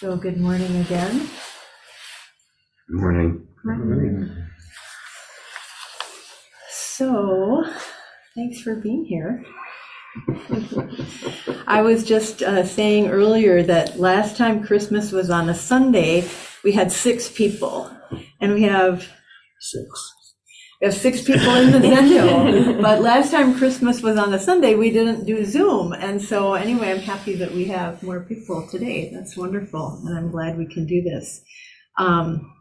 So good morning again. Good morning. So, thanks for being here. I was just uh, saying earlier that last time Christmas was on a Sunday, we had six people, and we have Six. We have six people in the venue. but last time Christmas was on a Sunday, we didn't do Zoom, and so anyway, I'm happy that we have more people today. That's wonderful, and I'm glad we can do this. Um,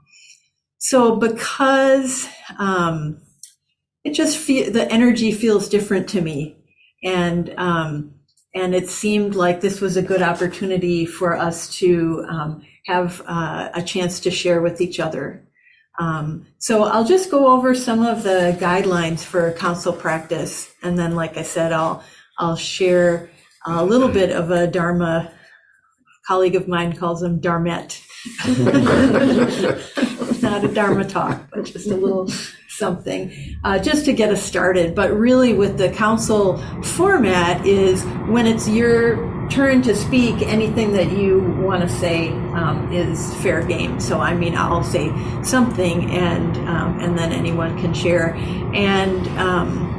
so because um, it just feel the energy feels different to me and um, and it seemed like this was a good opportunity for us to um, have uh, a chance to share with each other um, so i'll just go over some of the guidelines for council practice and then like i said i'll i'll share a little bit of a dharma colleague of mine calls them dharmette not a dharma talk but just a little something uh, just to get us started. But really, with the council format, is when it's your turn to speak, anything that you want to say um, is fair game. So, I mean, I'll say something, and um, and then anyone can share. And um?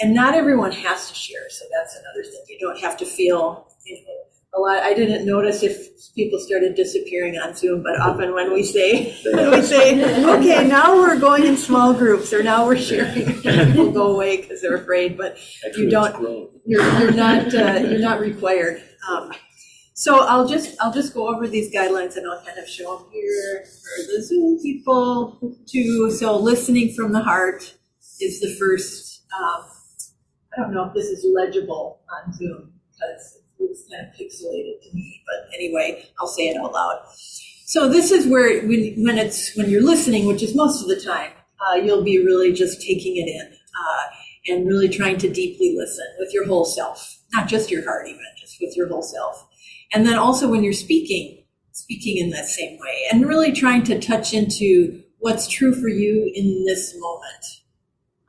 And not everyone has to share. So that's another thing. You don't have to feel. You know, a lot. I didn't notice if people started disappearing on Zoom, but often when we say when we say, okay, now we're going in small groups, or now we're sharing, people go away because they're afraid. But you don't. You're, you're not. Uh, you're not required. Um, so I'll just I'll just go over these guidelines and I'll kind of show them here for the Zoom people too. So listening from the heart is the first. Um, I don't know if this is legible on Zoom because it's kind of pixelated to me, but anyway, I'll say it out loud. So this is where when, when it's when you're listening, which is most of the time, uh, you'll be really just taking it in uh, and really trying to deeply listen with your whole self, not just your heart, even just with your whole self. And then also when you're speaking, speaking in that same way, and really trying to touch into what's true for you in this moment.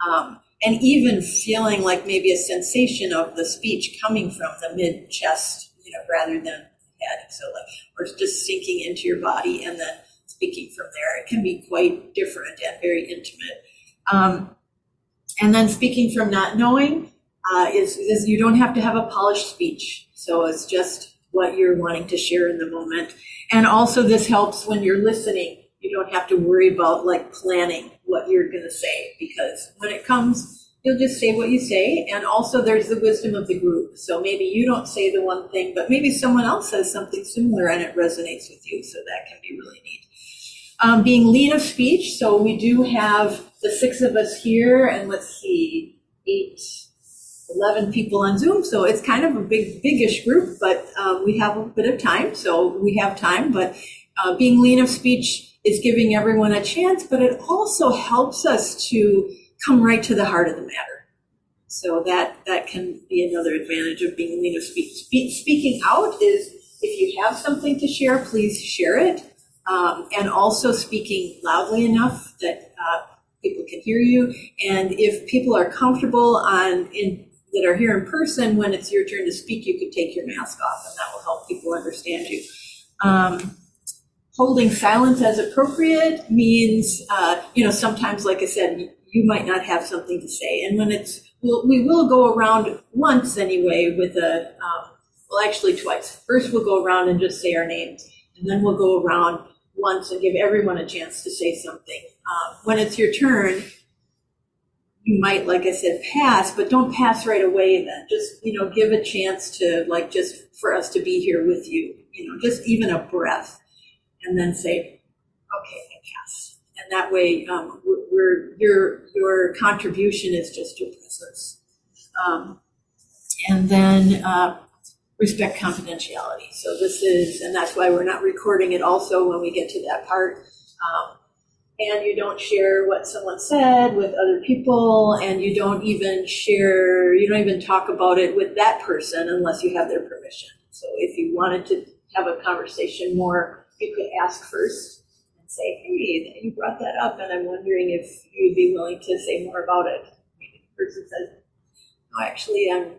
Um, and even feeling like maybe a sensation of the speech coming from the mid chest, you know, rather than head. So like, or just sinking into your body and then speaking from there. It can be quite different and very intimate. Um, and then speaking from not knowing uh, is, is you don't have to have a polished speech. So it's just what you're wanting to share in the moment. And also this helps when you're listening. You don't have to worry about like planning what you're going to say because when it comes, you'll just say what you say. And also, there's the wisdom of the group. So maybe you don't say the one thing, but maybe someone else says something similar and it resonates with you. So that can be really neat. Um, being lean of speech. So we do have the six of us here, and let's see, eight, 11 people on Zoom. So it's kind of a big, bigish group, but um, we have a bit of time. So we have time. But uh, being lean of speech is giving everyone a chance, but it also helps us to come right to the heart of the matter. So that that can be another advantage of being lean of speech. speaking out is if you have something to share, please share it, um, and also speaking loudly enough that uh, people can hear you. And if people are comfortable on in that are here in person, when it's your turn to speak, you could take your mask off, and that will help people understand you. Um, holding silence as appropriate means, uh, you know, sometimes, like I said, you might not have something to say. And when it's, we'll, we will go around once anyway with a, um, well, actually twice. First, we'll go around and just say our names, and then we'll go around once and give everyone a chance to say something. Um, when it's your turn, you might, like I said, pass, but don't pass right away then. Just, you know, give a chance to, like, just for us to be here with you, you know, just even a breath and then say, okay, I. And that way, um, we're, your your contribution is just your presence. Um, and then uh, respect confidentiality. So this is, and that's why we're not recording it. Also, when we get to that part. Um, and you don't share what someone said with other people, and you don't even share, you don't even talk about it with that person unless you have their permission. So if you wanted to have a conversation more you could ask first and say, hey, you brought that up, and I'm wondering if you'd be willing to say more about it. Maybe the person says, no, actually, I'm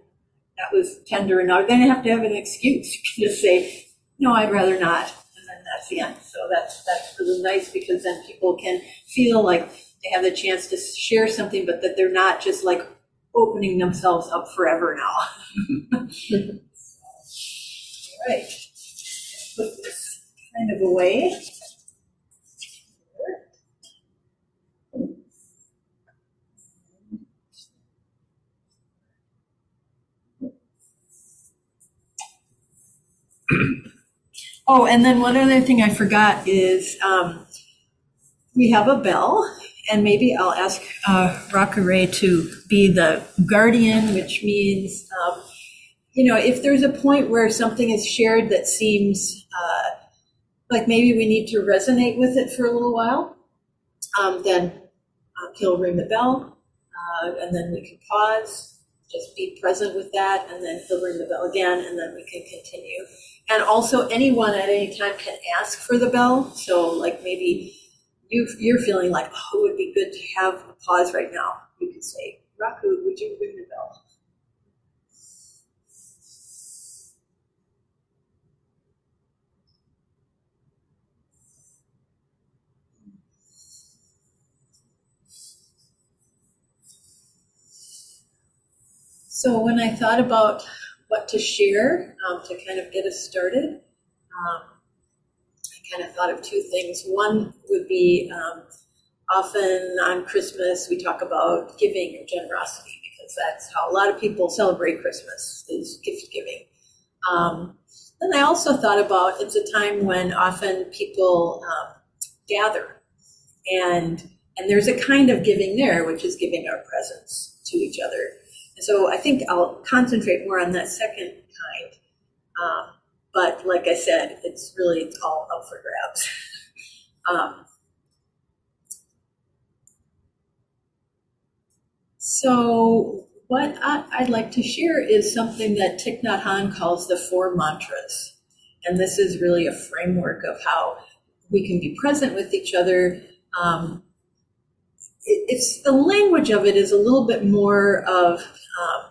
that was tender enough. Then you have to have an excuse. You can just say, no, I'd rather not. And then that's the end. So that's, that's really nice because then people can feel like they have the chance to share something, but that they're not just like opening themselves up forever now. All right. Kind of away. Oh, and then one other thing I forgot is um, we have a bell, and maybe I'll ask uh, Ray to be the guardian, which means, um, you know, if there's a point where something is shared that seems uh, like maybe we need to resonate with it for a little while, um, then uh, he'll ring the bell, uh, and then we can pause, just be present with that, and then he'll ring the bell again, and then we can continue. And also, anyone at any time can ask for the bell. So, like maybe you, you're feeling like, oh, it would be good to have a pause right now. You could say, Raku, would you ring the bell? So when I thought about what to share um, to kind of get us started. Um, I kind of thought of two things. One would be um, often on Christmas we talk about giving or generosity because that's how a lot of people celebrate Christmas is gift giving. Um, then I also thought about it's a time when often people um, gather and and there's a kind of giving there, which is giving our presence to each other so I think I'll concentrate more on that second kind. Um, but like I said, it's really it's all up for grabs. um, so what I, would like to share is something that Thich Nhat Hanh calls the four mantras. And this is really a framework of how we can be present with each other. Um, it's the language of it is a little bit more of um,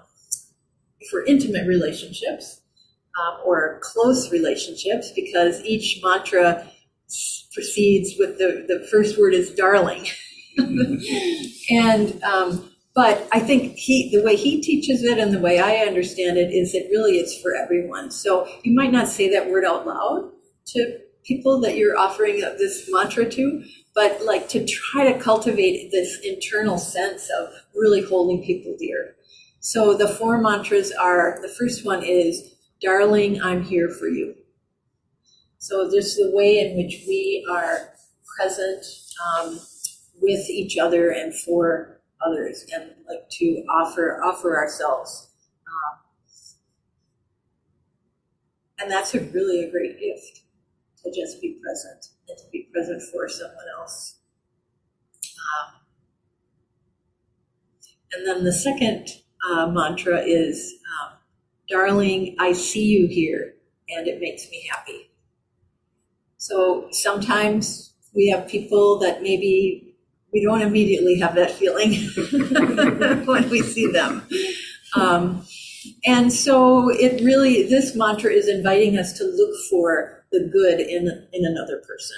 for intimate relationships um, or close relationships because each mantra proceeds with the, the first word is darling. and um, but I think he the way he teaches it and the way I understand it is it really is for everyone. So you might not say that word out loud to people that you're offering this mantra to, but like to try to cultivate this internal sense of really holding people dear. So the four mantras are the first one is, Darling, I'm here for you. So this is the way in which we are present um, with each other and for others, and like to offer offer ourselves. Um, and that's a really a great gift to just be present and to be present for someone else. Um, and then the second uh, mantra is, um, darling, I see you here and it makes me happy. So sometimes we have people that maybe we don't immediately have that feeling when we see them. Um, and so it really, this mantra is inviting us to look for the good in, in another person.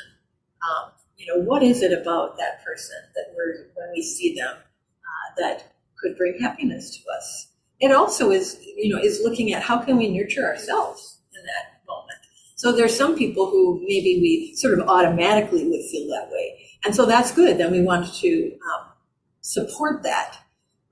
Um, you know, what is it about that person that we're, when we see them, uh, that could bring happiness to us. It also is, you know, is looking at how can we nurture ourselves in that moment. So there's some people who maybe we sort of automatically would feel that way. And so that's good. Then we want to um, support that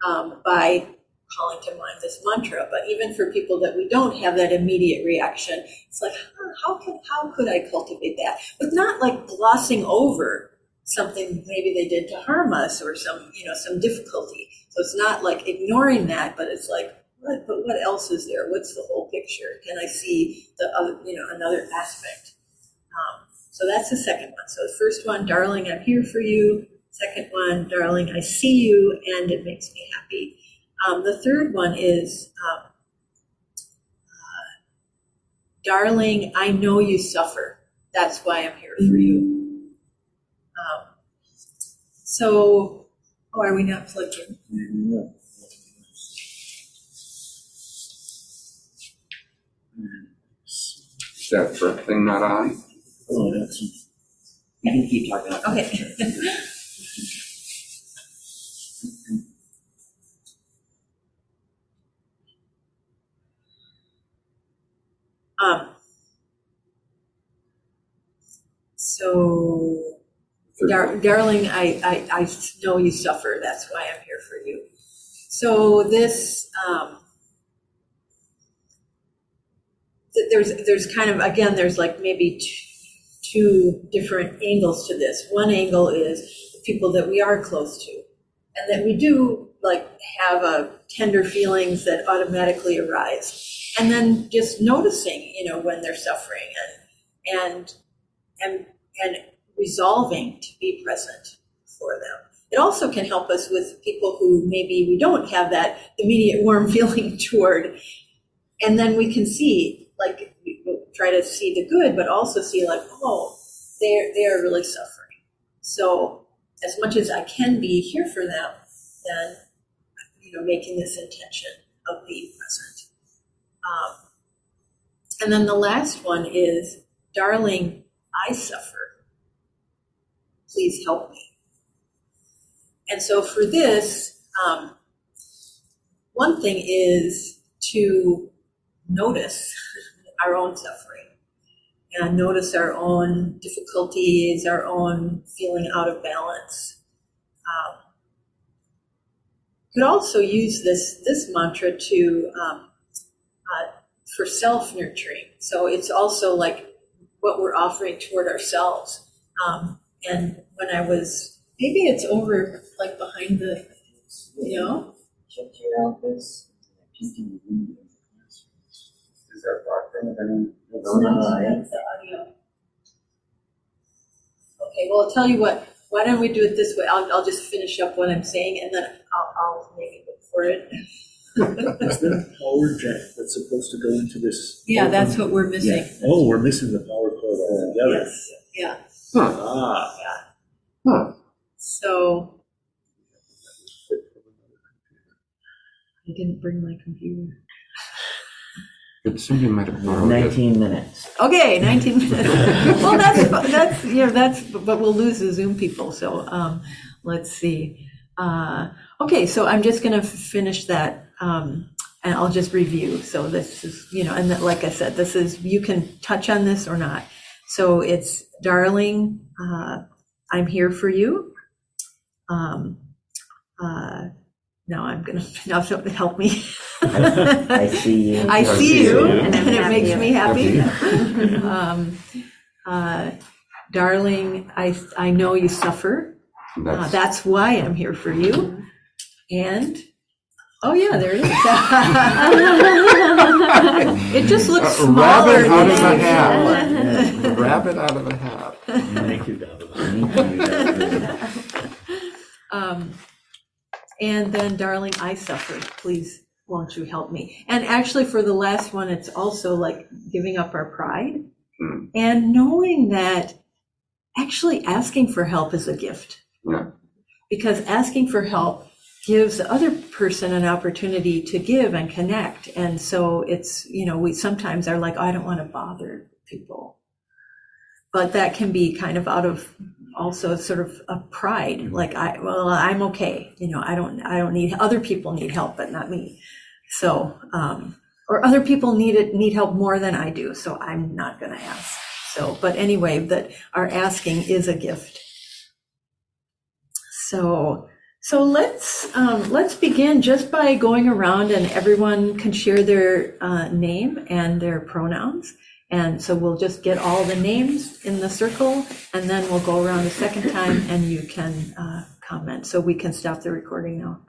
um, by calling to mind this mantra. But even for people that we don't have that immediate reaction, it's like, huh, how could how could I cultivate that? But not like glossing over something maybe they did to harm us or some you know some difficulty so it's not like ignoring that, but it's like, what, but what else is there? What's the whole picture? Can I see the other, you know, another aspect? Um, so that's the second one. So the first one, darling, I'm here for you. Second one, darling, I see you and it makes me happy. Um, the third one is, um, uh, darling, I know you suffer. That's why I'm here for you. Um, so, oh, are we not plugged in? Is that first thing not on? Oh, that's. You can keep talking. Okay. Um, so, Dar- darling, I, I, I know you suffer. That's why I'm here for you. So this, um, th- there's, there's kind of, again, there's like maybe two, two different angles to this. One angle is the people that we are close to and that we do like have a tender feelings that automatically arise. And then just noticing, you know, when they're suffering and, and, and, and resolving to be present for them. It also can help us with people who maybe we don't have that immediate warm feeling toward. And then we can see, like, try to see the good, but also see, like, oh, they're, they're really suffering. So, as much as I can be here for them, then, you know, making this intention of being present. Um, and then the last one is, darling, I suffer please help me. And so for this, um, one thing is to notice our own suffering and notice our own difficulties, our own feeling out of balance. Um, could also use this this mantra to um, uh, for self nurturing. So it's also like what we're offering toward ourselves. Um, and when I was, maybe it's over like behind the, you know, Check your office. Is that Rockland? that's the audio. Okay, well, I'll tell you what, why don't we do it this way? I'll, I'll just finish up what I'm saying and then I'll, I'll maybe look for it. Is there a power jack that's supposed to go into this? Yeah, that's what we're missing. Oh, we're missing the power cord altogether. Yes, yeah. Ah, So I didn't bring my computer. But somebody might have borrowed it. Nineteen minutes. Okay, 19 minutes. well, that's that's you know that's but we'll lose the Zoom people. So um, let's see. Uh, okay, so I'm just going to finish that, um, and I'll just review. So this is you know, and that, like I said, this is you can touch on this or not. So it's darling, uh, I'm here for you. Um, uh, no, I'm gonna now don't help me. I see you. I I see see you, you. and And I'm it makes me happy. happy. um, uh, darling, I I know you suffer. Uh, That's, that's why I'm here for you. And oh yeah, there it is. it just looks A smaller rabbit out of a hat. a rabbit out of a hat. thank you, Donna. Um, and then, darling, I suffered. Please, won't you help me? And actually, for the last one, it's also like giving up our pride Hmm. and knowing that actually asking for help is a gift. Yeah. Because asking for help gives the other person an opportunity to give and connect. And so it's, you know, we sometimes are like, oh, I don't want to bother people. But that can be kind of out of also sort of a pride, like I, well, I'm okay. You know, I don't, I don't need, other people need help, but not me. So, um, or other people need it, need help more than I do. So I'm not going to ask. So, but anyway, that our asking is a gift. So, so let's um, let's begin just by going around and everyone can share their uh, name and their pronouns. And so we'll just get all the names in the circle, and then we'll go around a second time, and you can uh, comment. So we can stop the recording now.